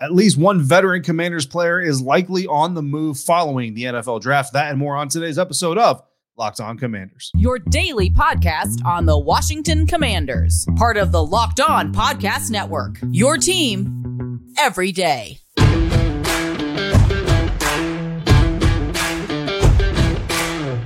At least one veteran Commanders player is likely on the move following the NFL draft. That and more on today's episode of Locked On Commanders. Your daily podcast on the Washington Commanders, part of the Locked On Podcast Network. Your team every day.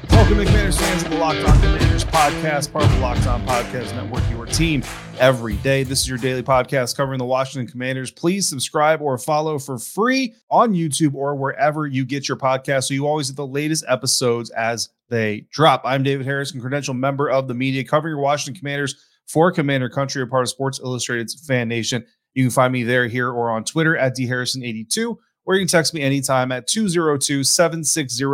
Welcome to Commanders fans of the Locked On Commanders podcast, part of the Locked On Podcast Network, your team every day. This is your daily podcast covering the Washington Commanders. Please subscribe or follow for free on YouTube or wherever you get your podcast so you always get the latest episodes as they drop. I'm David Harrison, credential member of the media covering your Washington Commanders for Commander Country, a part of Sports Illustrated's Fan Nation. You can find me there, here, or on Twitter at dharrison82, or you can text me anytime at 202 760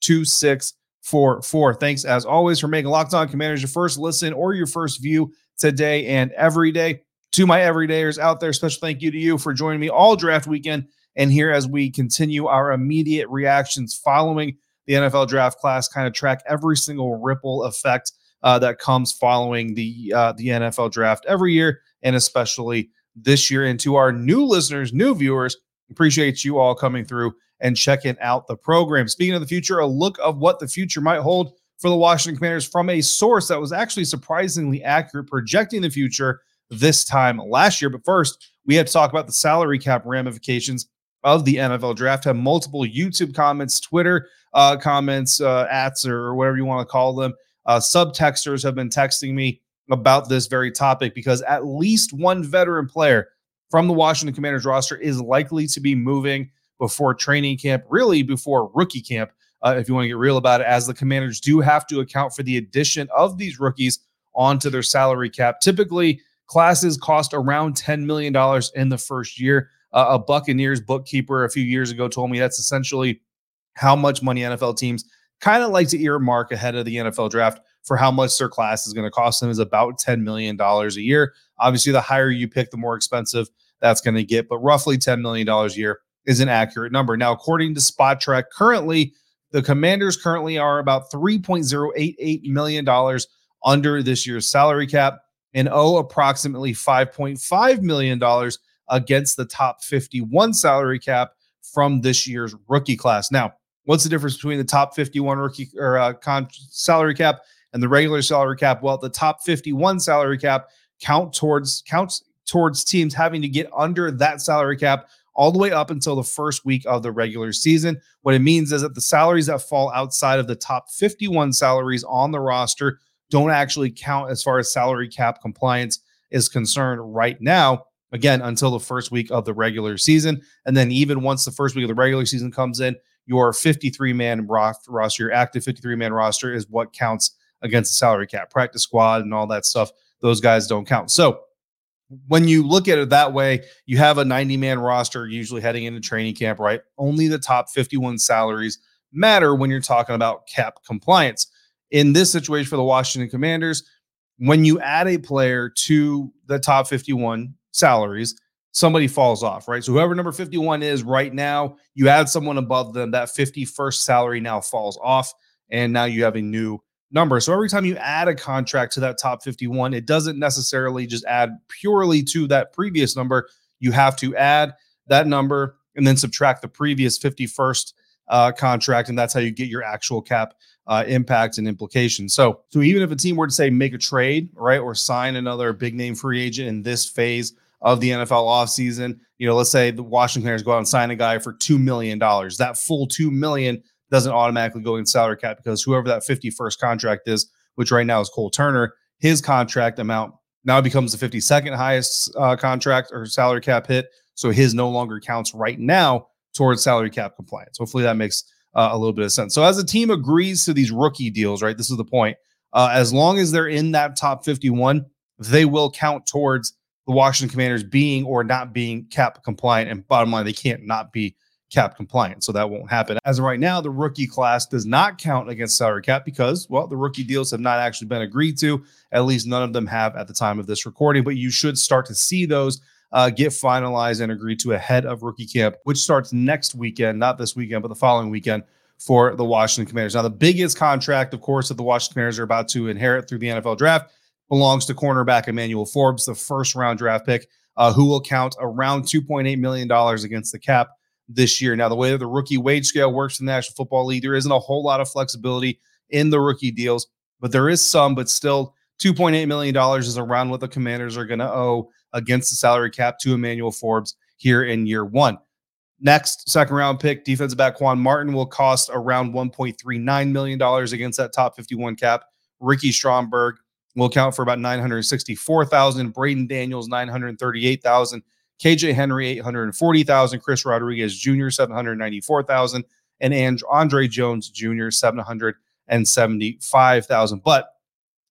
2644. Thanks as always for making Locked On Commanders your first listen or your first view today and every day. To my everydayers out there, special thank you to you for joining me all draft weekend and here as we continue our immediate reactions following the NFL draft class, kind of track every single ripple effect uh, that comes following the uh, the NFL draft every year, and especially this year. And to our new listeners, new viewers, appreciate you all coming through and checking out the program. Speaking of the future, a look of what the future might hold for the Washington Commanders from a source that was actually surprisingly accurate, projecting the future this time last year. But first, we had to talk about the salary cap ramifications of the NFL draft. Have multiple YouTube comments, Twitter uh, comments, uh, or whatever you want to call them. Uh, subtexters have been texting me about this very topic because at least one veteran player from the Washington Commanders roster is likely to be moving before training camp, really before rookie camp uh, if you want to get real about it, as the commanders do have to account for the addition of these rookies onto their salary cap. Typically, classes cost around $10 million in the first year. Uh, a Buccaneers bookkeeper a few years ago told me that's essentially how much money NFL teams kind of like to earmark ahead of the NFL draft for how much their class is going to cost them is about $10 million a year. Obviously, the higher you pick, the more expensive that's going to get, but roughly $10 million a year is an accurate number. Now, according to Spotrac, currently the Commanders currently are about $3.088 million under this year's salary cap and owe approximately $5.5 million against the top 51 salary cap from this year's rookie class. Now, what's the difference between the top 51 rookie or uh, con- salary cap and the regular salary cap? Well, the top 51 salary cap count towards counts towards teams having to get under that salary cap all the way up until the first week of the regular season. What it means is that the salaries that fall outside of the top 51 salaries on the roster don't actually count as far as salary cap compliance is concerned right now. Again, until the first week of the regular season. And then, even once the first week of the regular season comes in, your 53 man roster, your active 53 man roster is what counts against the salary cap, practice squad, and all that stuff. Those guys don't count. So, when you look at it that way, you have a 90 man roster usually heading into training camp, right? Only the top 51 salaries matter when you're talking about cap compliance. In this situation for the Washington Commanders, when you add a player to the top 51 salaries, somebody falls off, right? So whoever number 51 is right now, you add someone above them, that 51st salary now falls off, and now you have a new number. So every time you add a contract to that top 51, it doesn't necessarily just add purely to that previous number. You have to add that number and then subtract the previous 51st uh, contract, and that's how you get your actual cap uh, impact and implications. So, so even if a team were to say make a trade, right, or sign another big name free agent in this phase of the NFL offseason, you know, let's say the Washington Commanders go out and sign a guy for two million dollars. That full two million doesn't automatically go in salary cap because whoever that 51st contract is, which right now is Cole Turner, his contract amount now becomes the 52nd highest uh, contract or salary cap hit. So his no longer counts right now towards salary cap compliance. Hopefully that makes uh, a little bit of sense. So as a team agrees to these rookie deals, right? This is the point. Uh, as long as they're in that top 51, they will count towards the Washington Commanders being or not being cap compliant. And bottom line, they can't not be cap compliant. So that won't happen. As of right now, the rookie class does not count against salary cap because, well, the rookie deals have not actually been agreed to. At least none of them have at the time of this recording, but you should start to see those uh, get finalized and agreed to ahead of rookie camp, which starts next weekend, not this weekend, but the following weekend for the Washington Commanders. Now, the biggest contract, of course, that the Washington Commanders are about to inherit through the NFL draft belongs to cornerback Emmanuel Forbes, the first round draft pick uh, who will count around $2.8 million against the cap this year. Now, the way that the rookie wage scale works in the National Football League, there isn't a whole lot of flexibility in the rookie deals, but there is some, but still $2.8 million is around what the commanders are going to owe against the salary cap to Emmanuel Forbes here in year one. Next, second round pick, defensive back Quan Martin will cost around $1.39 million against that top 51 cap. Ricky Stromberg will count for about 964,000. Braeden Daniels, 938,000. KJ Henry, 840,000. Chris Rodriguez Jr., 794,000. And Andre Jones Jr., 775,000. But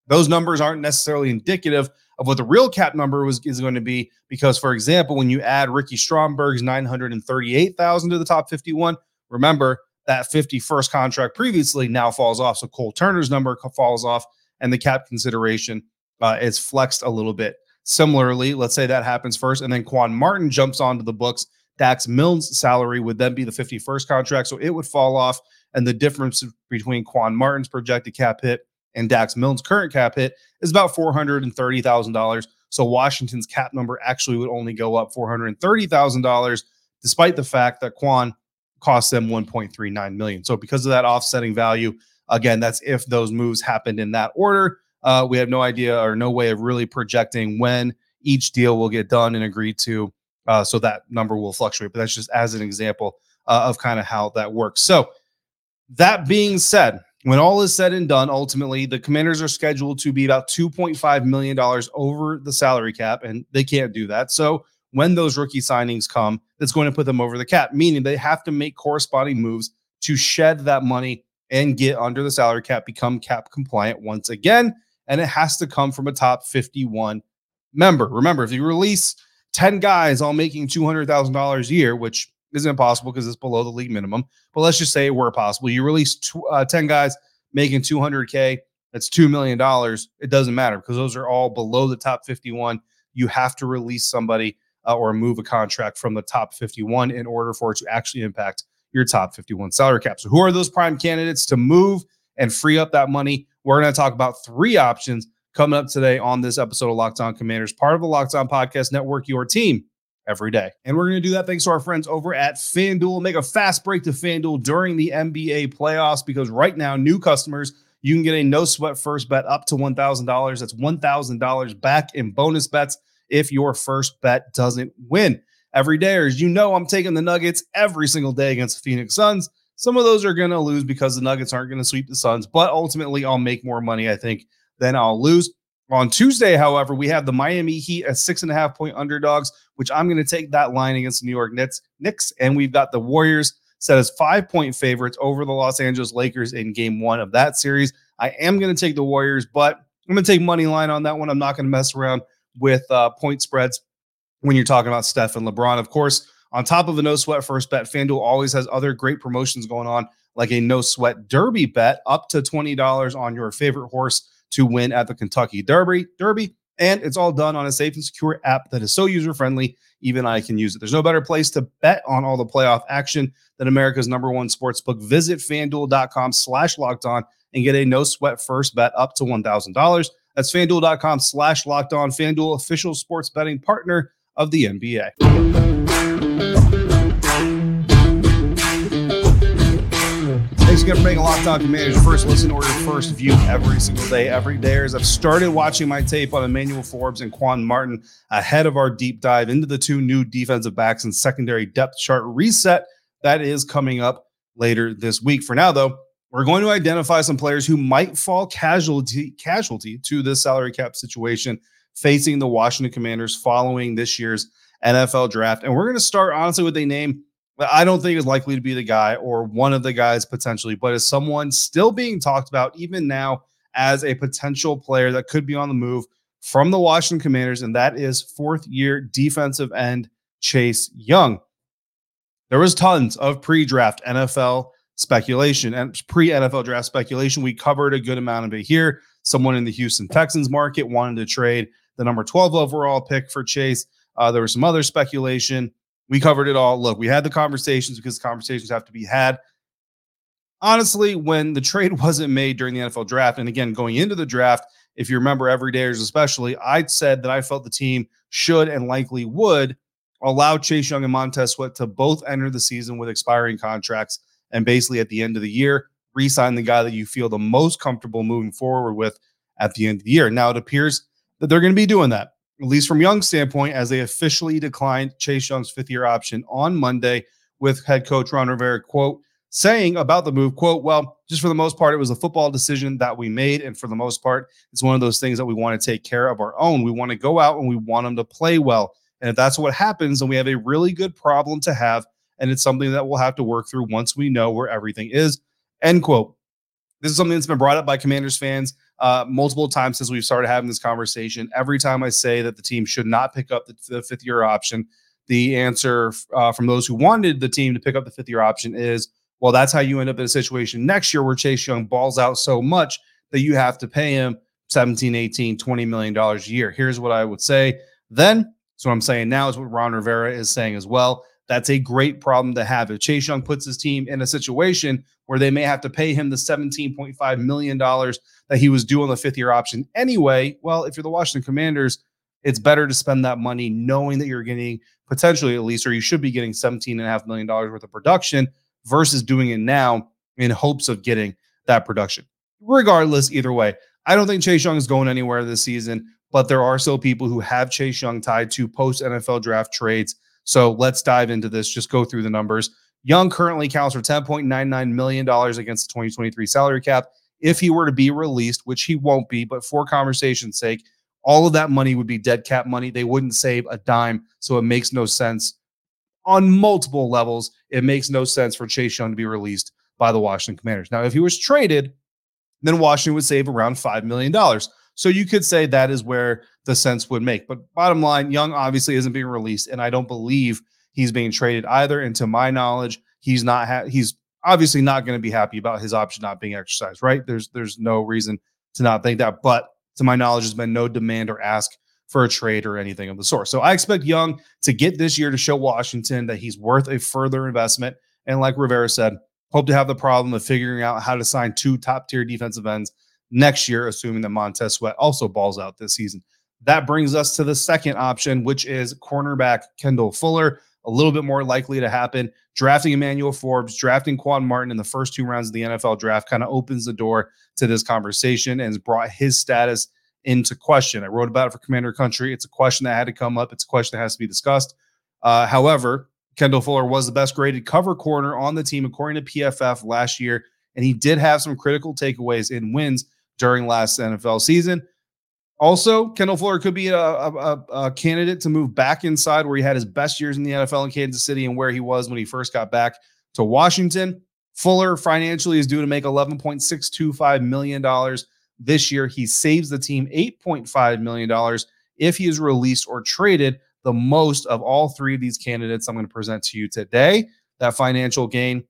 those numbers aren't necessarily indicative of what the real cap number was is going to be because for example when you add ricky stromberg's 938000 to the top 51 remember that 51st contract previously now falls off so cole turner's number falls off and the cap consideration uh, is flexed a little bit similarly let's say that happens first and then quan martin jumps onto the books dax milne's salary would then be the 51st contract so it would fall off and the difference between quan martin's projected cap hit and Dax Milne's current cap hit is about $430,000. So Washington's cap number actually would only go up $430,000, despite the fact that Quan cost them 1.39 million. So because of that offsetting value, again, that's if those moves happened in that order. Uh, we have no idea or no way of really projecting when each deal will get done and agreed to. Uh, so that number will fluctuate, but that's just as an example uh, of kind of how that works. So that being said, when all is said and done, ultimately, the commanders are scheduled to be about $2.5 million over the salary cap, and they can't do that. So when those rookie signings come, that's going to put them over the cap, meaning they have to make corresponding moves to shed that money and get under the salary cap, become cap compliant once again. And it has to come from a top 51 member. Remember, if you release 10 guys all making $200,000 a year, which isn't impossible because it's below the league minimum. But let's just say it were possible. You release tw- uh, 10 guys making 200K, that's $2 million. It doesn't matter because those are all below the top 51. You have to release somebody uh, or move a contract from the top 51 in order for it to actually impact your top 51 salary cap. So, who are those prime candidates to move and free up that money? We're going to talk about three options coming up today on this episode of Locked On Commanders, part of the Locked On Podcast Network, your team every day. And we're going to do that thanks to our friends over at FanDuel. Make a fast break to FanDuel during the NBA playoffs because right now, new customers, you can get a no sweat first bet up to $1,000. That's $1,000 back in bonus bets if your first bet doesn't win. Every day, as you know, I'm taking the Nuggets every single day against the Phoenix Suns. Some of those are going to lose because the Nuggets aren't going to sweep the Suns, but ultimately, I'll make more money, I think, than I'll lose. On Tuesday, however, we have the Miami Heat as six and a half point underdogs, which I'm going to take that line against the New York Nets. Knicks, and we've got the Warriors set as five point favorites over the Los Angeles Lakers in game one of that series. I am going to take the Warriors, but I'm going to take money line on that one. I'm not going to mess around with uh, point spreads when you're talking about Steph and LeBron. Of course, on top of a no sweat first bet, FanDuel always has other great promotions going on, like a no sweat derby bet up to $20 on your favorite horse to win at the Kentucky Derby. Derby, and it's all done on a safe and secure app that is so user friendly, even I can use it. There's no better place to bet on all the playoff action than America's number one sports book. Visit fanduel.com slash locked on and get a no sweat first bet up to $1,000. That's fanduel.com slash locked on. Fanduel, official sports betting partner of the NBA. Thanks again for making Locked On Commanders first listen or your first view every single day, every day. As I've started watching my tape on Emmanuel Forbes and Quan Martin ahead of our deep dive into the two new defensive backs and secondary depth chart reset that is coming up later this week. For now, though, we're going to identify some players who might fall casualty casualty to this salary cap situation facing the Washington Commanders following this year's NFL draft. And we're going to start honestly with a name I don't think is likely to be the guy or one of the guys potentially, but is someone still being talked about even now as a potential player that could be on the move from the Washington Commanders, and that is fourth year defensive end Chase Young. There was tons of pre-draft NFL speculation and pre-NFL draft speculation. We covered a good amount of it here. Someone in the Houston Texans market wanted to trade the number 12 overall pick for Chase. Uh, there was some other speculation. We covered it all. Look, we had the conversations because conversations have to be had. Honestly, when the trade wasn't made during the NFL draft, and again, going into the draft, if you remember, everydayers especially, I said that I felt the team should and likely would allow Chase Young and Montez Sweat to both enter the season with expiring contracts and basically at the end of the year, re sign the guy that you feel the most comfortable moving forward with at the end of the year. Now, it appears that they're going to be doing that, at least from Young's standpoint, as they officially declined Chase Young's fifth year option on Monday with head coach Ron Rivera, quote, saying about the move, quote, well, just for the most part, it was a football decision that we made. And for the most part, it's one of those things that we want to take care of our own. We want to go out and we want them to play well. And if that's what happens, then we have a really good problem to have. And it's something that we'll have to work through once we know where everything is. End quote. This is something that's been brought up by Commanders fans uh, multiple times since we've started having this conversation. Every time I say that the team should not pick up the, the fifth year option, the answer uh, from those who wanted the team to pick up the fifth year option is, well, that's how you end up in a situation next year where Chase Young balls out so much that you have to pay him 17, 18, 20 million dollars a year. Here's what I would say then. So what I'm saying now is what Ron Rivera is saying as well. That's a great problem to have. If Chase Young puts his team in a situation where they may have to pay him the $17.5 million that he was due on the fifth year option anyway, well, if you're the Washington Commanders, it's better to spend that money knowing that you're getting potentially at least, or you should be getting $17.5 million worth of production versus doing it now in hopes of getting that production. Regardless, either way, I don't think Chase Young is going anywhere this season, but there are still people who have Chase Young tied to post NFL draft trades. So let's dive into this. Just go through the numbers. Young currently counts for $10.99 million against the 2023 salary cap. If he were to be released, which he won't be, but for conversation's sake, all of that money would be dead cap money. They wouldn't save a dime. So it makes no sense on multiple levels. It makes no sense for Chase Young to be released by the Washington Commanders. Now, if he was traded, then Washington would save around $5 million. So you could say that is where the sense would make. But bottom line, Young obviously isn't being released, and I don't believe he's being traded either. And to my knowledge, he's not. Ha- he's obviously not going to be happy about his option not being exercised. Right? There's there's no reason to not think that. But to my knowledge, there's been no demand or ask for a trade or anything of the sort. So I expect Young to get this year to show Washington that he's worth a further investment. And like Rivera said, hope to have the problem of figuring out how to sign two top tier defensive ends next year, assuming that Montez Sweat also balls out this season. That brings us to the second option, which is cornerback Kendall Fuller. A little bit more likely to happen. Drafting Emmanuel Forbes, drafting Quan Martin in the first two rounds of the NFL draft kind of opens the door to this conversation and has brought his status into question. I wrote about it for Commander Country. It's a question that had to come up. It's a question that has to be discussed. Uh, however, Kendall Fuller was the best graded cover corner on the team according to PFF last year, and he did have some critical takeaways in wins during last NFL season. Also, Kendall Fuller could be a, a, a, candidate to move back inside where he had his best years in the NFL in Kansas City and where he was when he first got back to Washington. Fuller financially is due to make $11.625 million this year. He saves the team $8.5 million if he is released or traded, the most of all three of these candidates I'm going to present to you today. That financial gain,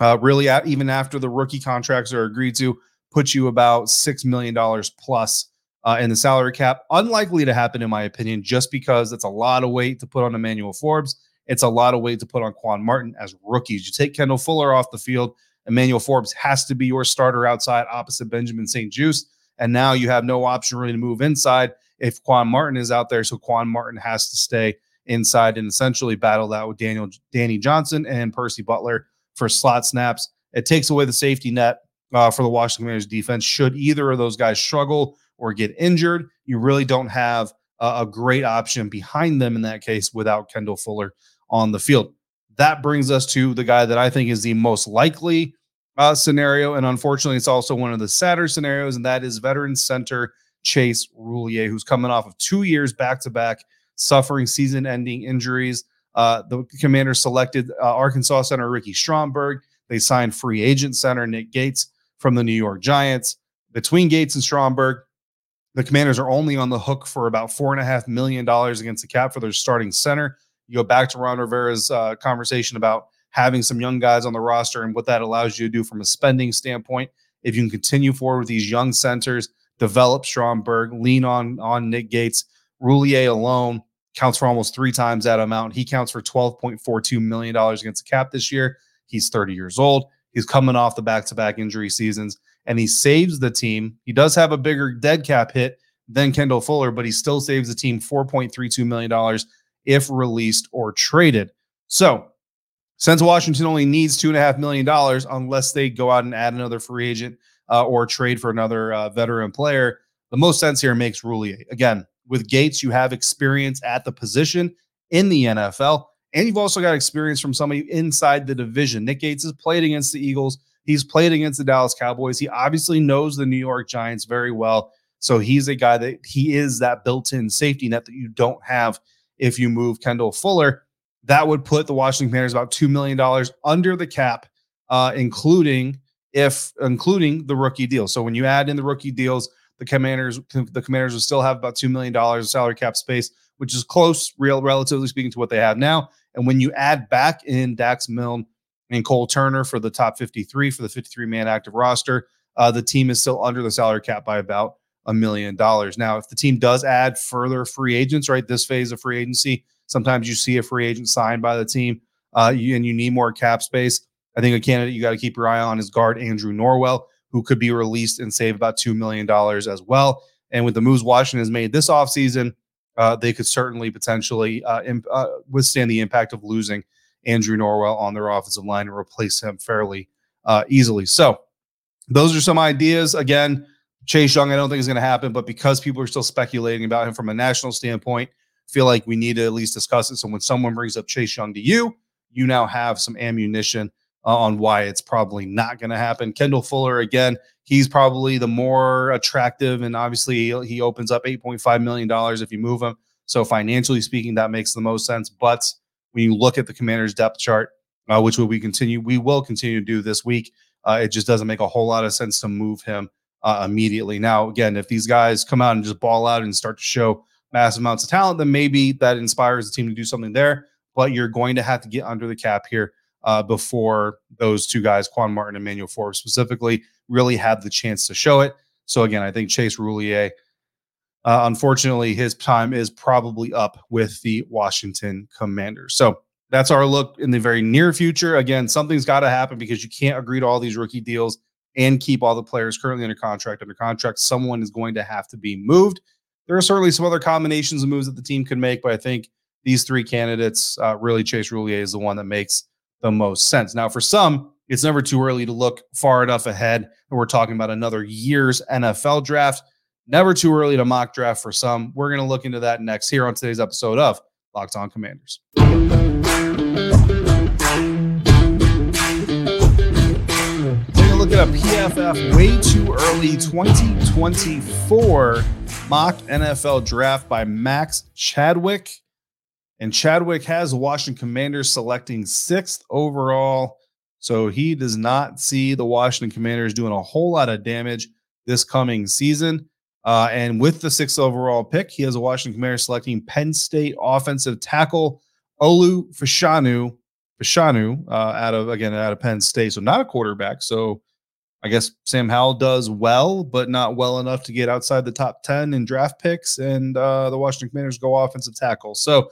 uh, really, at, even after the rookie contracts are agreed to, puts you about $6 million plus uh, in the salary cap. Unlikely to happen, in my opinion, just because it's a lot of weight to put on Emmanuel Forbes. It's a lot of weight to put on Quan Martin as rookies. You take Kendall Fuller off the field, Emmanuel Forbes has to be your starter outside opposite Benjamin St-Juste. And now you have no option really to move inside if Quan Martin is out there. So Quan Martin has to stay inside and essentially battle that with Daniel Danny Johnson and Percy Butler for slot snaps. It takes away the safety net uh, for the Washington Commanders defense. Should either of those guys struggle or get injured, you really don't have a, a great option behind them in that case without Kendall Fuller on the field. That brings us to the guy that I think is the most likely uh, scenario. And unfortunately, it's also one of the sadder scenarios, and that is veteran center Chase Roullier, who's coming off of two years back to back suffering season ending injuries. Uh, the commander selected uh, Arkansas center Ricky Stromberg. They signed free agent center Nick Gates from the New York Giants. Between Gates and Stromberg, the Commanders are only on the hook for about four and a half million dollars against the cap for their starting center. You go back to Ron Rivera's uh, conversation about having some young guys on the roster and what that allows you to do from a spending standpoint. If you can continue forward with these young centers, develop Stromberg, lean on on Nick Gates, Roullier alone counts for almost three times that amount. He counts for $12.42 million against the cap this year. He's 30 years old. He's coming off the back to back injury seasons. And he saves the team. He does have a bigger dead cap hit than Kendall Fuller, but he still saves the team $4.32 million if released or traded. So, since Washington only needs $2.5 million, unless they go out and add another free agent uh, or trade for another uh, veteran player, the most sense here makes Roullier. Again, with Gates, you have experience at the position in the NFL, and you've also got experience from somebody inside the division. Nick Gates has played against the Eagles. He's played against the Dallas Cowboys. He obviously knows the New York Giants very well. So he's a guy that he is that built-in safety net that you don't have if you move Kendall Fuller. That would put the Washington Commanders about two million dollars under the cap, uh, including if including the rookie deal. So when you add in the rookie deals, the Commanders the Commanders will still have about two million dollars of salary cap space, which is close, real relatively speaking, to what they have now. And when you add back in Dax Milne and Cole Turner for the top 53 for the 53 man active roster, uh, the team is still under the salary cap by about a million dollars. Now, if the team does add further free agents, right, this phase of free agency, sometimes you see a free agent signed by the team uh, you, and you need more cap space. I think a candidate you got to keep your eye on is guard Andrew Norwell, who could be released and save about $2 million as well. And with the moves Washington has made this offseason, uh, they could certainly potentially uh, imp- uh, withstand the impact of losing Andrew Norwell on their offensive line and replace him fairly uh, easily. So, those are some ideas. Again, Chase Young, I don't think is going to happen, but because people are still speculating about him from a national standpoint, feel like we need to at least discuss it. So when someone brings up Chase Young to you, you now have some ammunition uh, on why it's probably not going to happen. Kendall Fuller, again, he's probably the more attractive, and obviously he opens up $8.5 million if you move him. So financially speaking, that makes the most sense. But when you look at the commander's depth chart, uh, which we continue, we will continue to do this week. Uh, it just doesn't make a whole lot of sense to move him uh, immediately. Now, again, if these guys come out and just ball out and start to show massive amounts of talent, then maybe that inspires the team to do something there. But you're going to have to get under the cap here uh, before those two guys, Quan Martin and Manuel Forbes specifically, really have the chance to show it. So again, I think Chase Roullier, uh, unfortunately, his time is probably up with the Washington Commanders. So that's our look in the very near future. Again, something's got to happen because you can't agree to all these rookie deals and keep all the players currently under contract under contract. Someone is going to have to be moved. There are certainly some other combinations of moves that the team could make, but I think these three candidates, uh, really, Chase Roullier is the one that makes the most sense. Now, for some, it's never too early to look far enough ahead. And we're talking about another year's NFL draft. Never too early to mock draft for some. We're going to look into that next here on today's episode of Locked On Commanders. Taking a look at a PFF way too early 2024 mock NFL draft by Max Chadwick. And Chadwick has Washington Commanders selecting sixth overall. So he does not see the Washington Commanders doing a whole lot of damage this coming season. Uh, and with the sixth overall pick, he has a Washington Commanders selecting Penn State offensive tackle Olu Fashanu, Fashanu uh, out of again out of Penn State. So not a quarterback. So I guess Sam Howell does well, but not well enough to get outside the top 10 in draft picks. And uh, the Washington Commanders go offensive tackle. So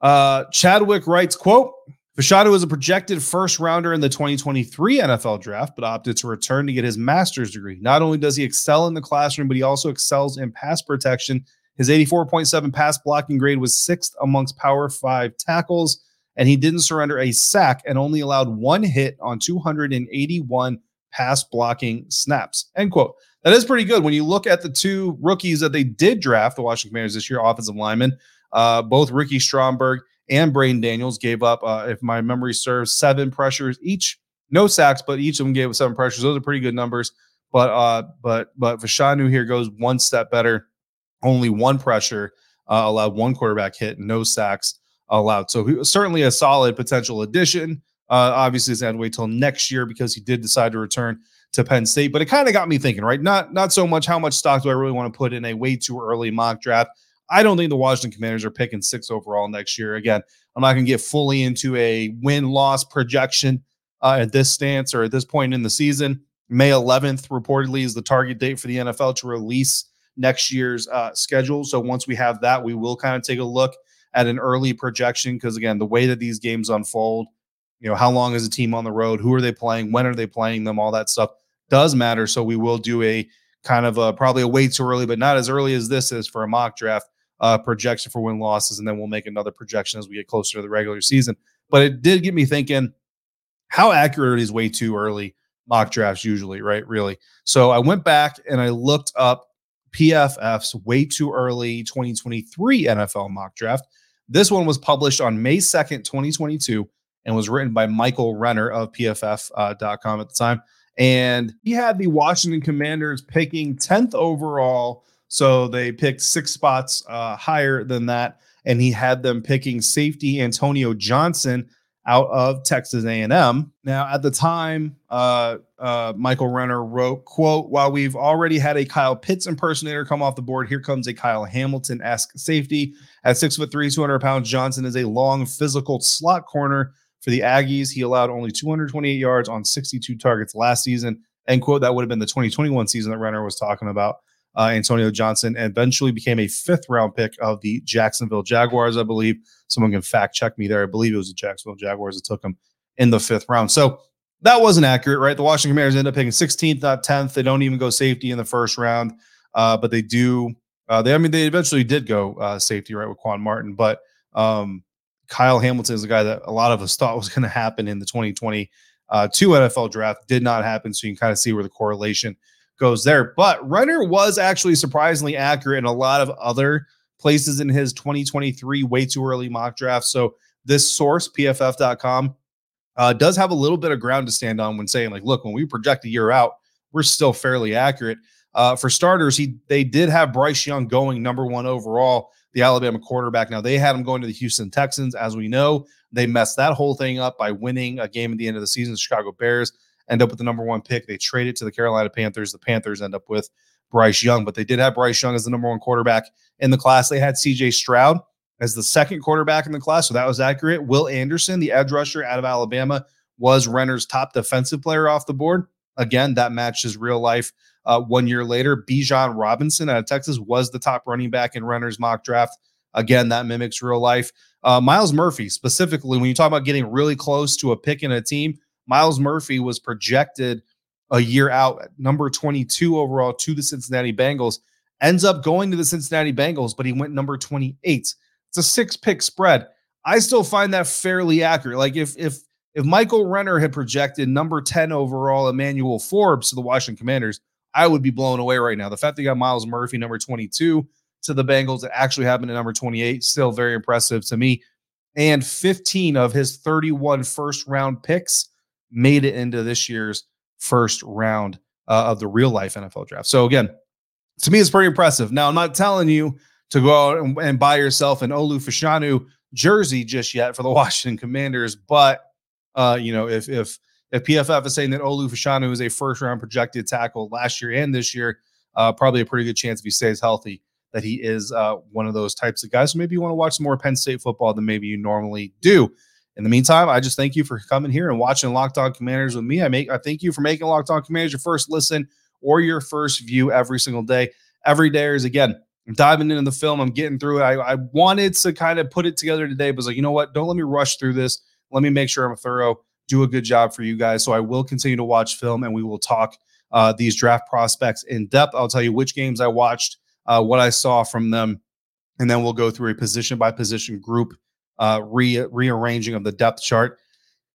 uh, Chadwick writes, quote, Fashanu was a projected first rounder in the 2023 NFL draft, but opted to return to get his master's degree. Not only does he excel in the classroom, but he also excels in pass protection. His 84.7 pass blocking grade was sixth amongst Power Five tackles, and he didn't surrender a sack and only allowed one hit on 281 pass blocking snaps. End quote. That is pretty good when you look at the two rookies that they did draft, the Washington Commanders this year, offensive linemen. Uh, both Ricky Stromberg and Braeden Daniels gave up, uh, if my memory serves, seven pressures each. No sacks, but each of them gave up seven pressures. Those are pretty good numbers. But uh, but but Fashanu here goes one step better. Only one pressure uh, allowed, one quarterback hit, no sacks allowed. So certainly a solid potential addition. Uh, obviously, he's had to wait till next year because he did decide to return to Penn State. But it kind of got me thinking, right? Not not so much how much stock do I really want to put in a way too early mock draft. I don't think the Washington Commanders are picking six overall next year. Again, I'm not going to get fully into a win loss projection uh, at this stance or at this point in the season. May 11th reportedly is the target date for the NFL to release next year's uh, schedule. So once we have that, we will kind of take a look at an early projection because again, the way that these games unfold you know, how long is a team on the road? Who are they playing? When are they playing them? All that stuff does matter. So we will do a kind of a, probably a way too early, but not as early as this is for a mock draft uh, projection for win losses, and then we'll make another projection as we get closer to the regular season. But it did get me thinking, how accurate is way too early mock drafts usually, right? Really. So I went back and I looked up PFF's way too early 2023 NFL mock draft. This one was published on May 2nd, 2022, and was written by Michael Renner of PFF.com uh, at the time. And he had the Washington Commanders picking 10th overall so they picked six spots uh, higher than that, and he had them picking safety Antonio Johnson out of Texas A&M. Now, at the time, uh, uh, Michael Renner wrote, "quote While we've already had a Kyle Pitts impersonator come off the board, here comes a Kyle Hamilton esque safety at six foot three, 200 pounds. Johnson is a long, physical slot corner." For the Aggies, he allowed only 228 yards on 62 targets last season. End quote. That would have been the 2021 season that Renner was talking about uh, Antonio Johnson, and eventually became a fifth round pick of the Jacksonville Jaguars, I believe. Someone can fact check me there. I believe it was the Jacksonville Jaguars that took him in the fifth round. So that wasn't accurate, right? The Washington Commanders end up picking 16th, not 10th. They don't even go safety in the first round, uh, but they do. Uh, they, I mean, they eventually did go uh, safety, right, with Quan Martin, but um, Kyle Hamilton is a guy that a lot of us thought was going to happen in the 2022 uh, NFL draft. Did not happen, so you can kind of see where the correlation goes there. But Renner was actually surprisingly accurate in a lot of other places in his 2023 way too early mock draft. So this source, pff.com, uh, does have a little bit of ground to stand on when saying, like, look, when we project a year out, we're still fairly accurate. Uh, for starters, he they did have Bryce Young going number one overall, the Alabama quarterback. Now they had him going to the Houston Texans, as we know. They messed that whole thing up by winning a game at the end of the season, the Chicago Bears end up with the number one pick. They trade it to the Carolina Panthers. The Panthers end up with Bryce Young, but they did have Bryce Young as the number one quarterback in the class. They had CJ Stroud as the second quarterback in the class, so that was accurate. Will Anderson, the edge rusher out of Alabama, was Renner's top defensive player off the board. Again, that matches real life. Uh, one year later, Bijan Robinson out of Texas was the top running back in Renner's mock draft. Again, that mimics real life. Uh, Myles Murphy, specifically, when you talk about getting really close to a pick in a team, Myles Murphy was projected a year out at number 22 overall to the Cincinnati Bengals. Ends up going to the Cincinnati Bengals, but he went number 28. It's a six pick spread. I still find that fairly accurate. Like if if if Michael Renner had projected number 10 overall Emmanuel Forbes to the Washington Commanders, I would be blown away right now. The fact that you got Myles Murphy, number 22, to the Bengals, that actually happened at number 28, still very impressive to me. And 15 of his 31 first round picks made it into this year's first round uh, of the real life NFL draft. So again, to me, it's pretty impressive. Now, I'm not telling you to go out and, and buy yourself an Olu Fashanu jersey just yet for the Washington Commanders, but uh, you know, if if if PFF is saying that Olu Fashanu is a first round projected tackle last year and this year, uh, probably a pretty good chance if he stays healthy that he is uh, one of those types of guys. So maybe you want to watch more Penn State football than maybe you normally do. In the meantime, I just thank you for coming here and watching Locked On Commanders with me. I make I thank you for making Locked On Commanders your first listen or your first view every single day. Every day is again I'm diving into the film. I'm getting through it. I, I wanted to kind of put it together today, but was like, you know what? Don't let me rush through this. Let me make sure I'm thorough. Do a good job for you guys. So I will continue to watch film, and we will talk uh, these draft prospects in depth. I'll tell you which games I watched, uh, what I saw from them, and then we'll go through a position by position group uh, re- rearranging of the depth chart.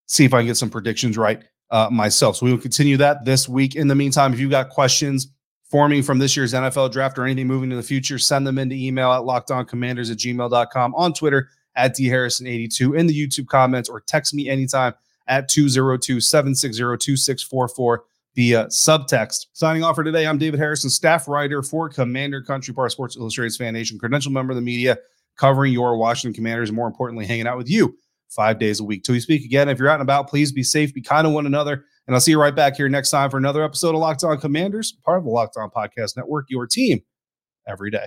See if I can get some predictions right uh, myself. So we will continue that this week. In the meantime, if you've got questions forming from this year's NFL draft or anything moving to the future, send them into email at lockedoncommanders at gmail.com, on Twitter at dharrison82, in the YouTube comments, or text me anytime at 202 760 2644 via subtext. Signing off for today, I'm David Harrison, staff writer for Commander Country Park Sports Illustrated Fan Nation, credential member of the media covering your Washington Commanders, and more importantly, hanging out with you five days a week. Till we speak again, if you're out and about, please be safe, be kind to one another. And I'll see you right back here next time for another episode of Locked On Commanders, part of the Locked On Podcast Network, your team every day.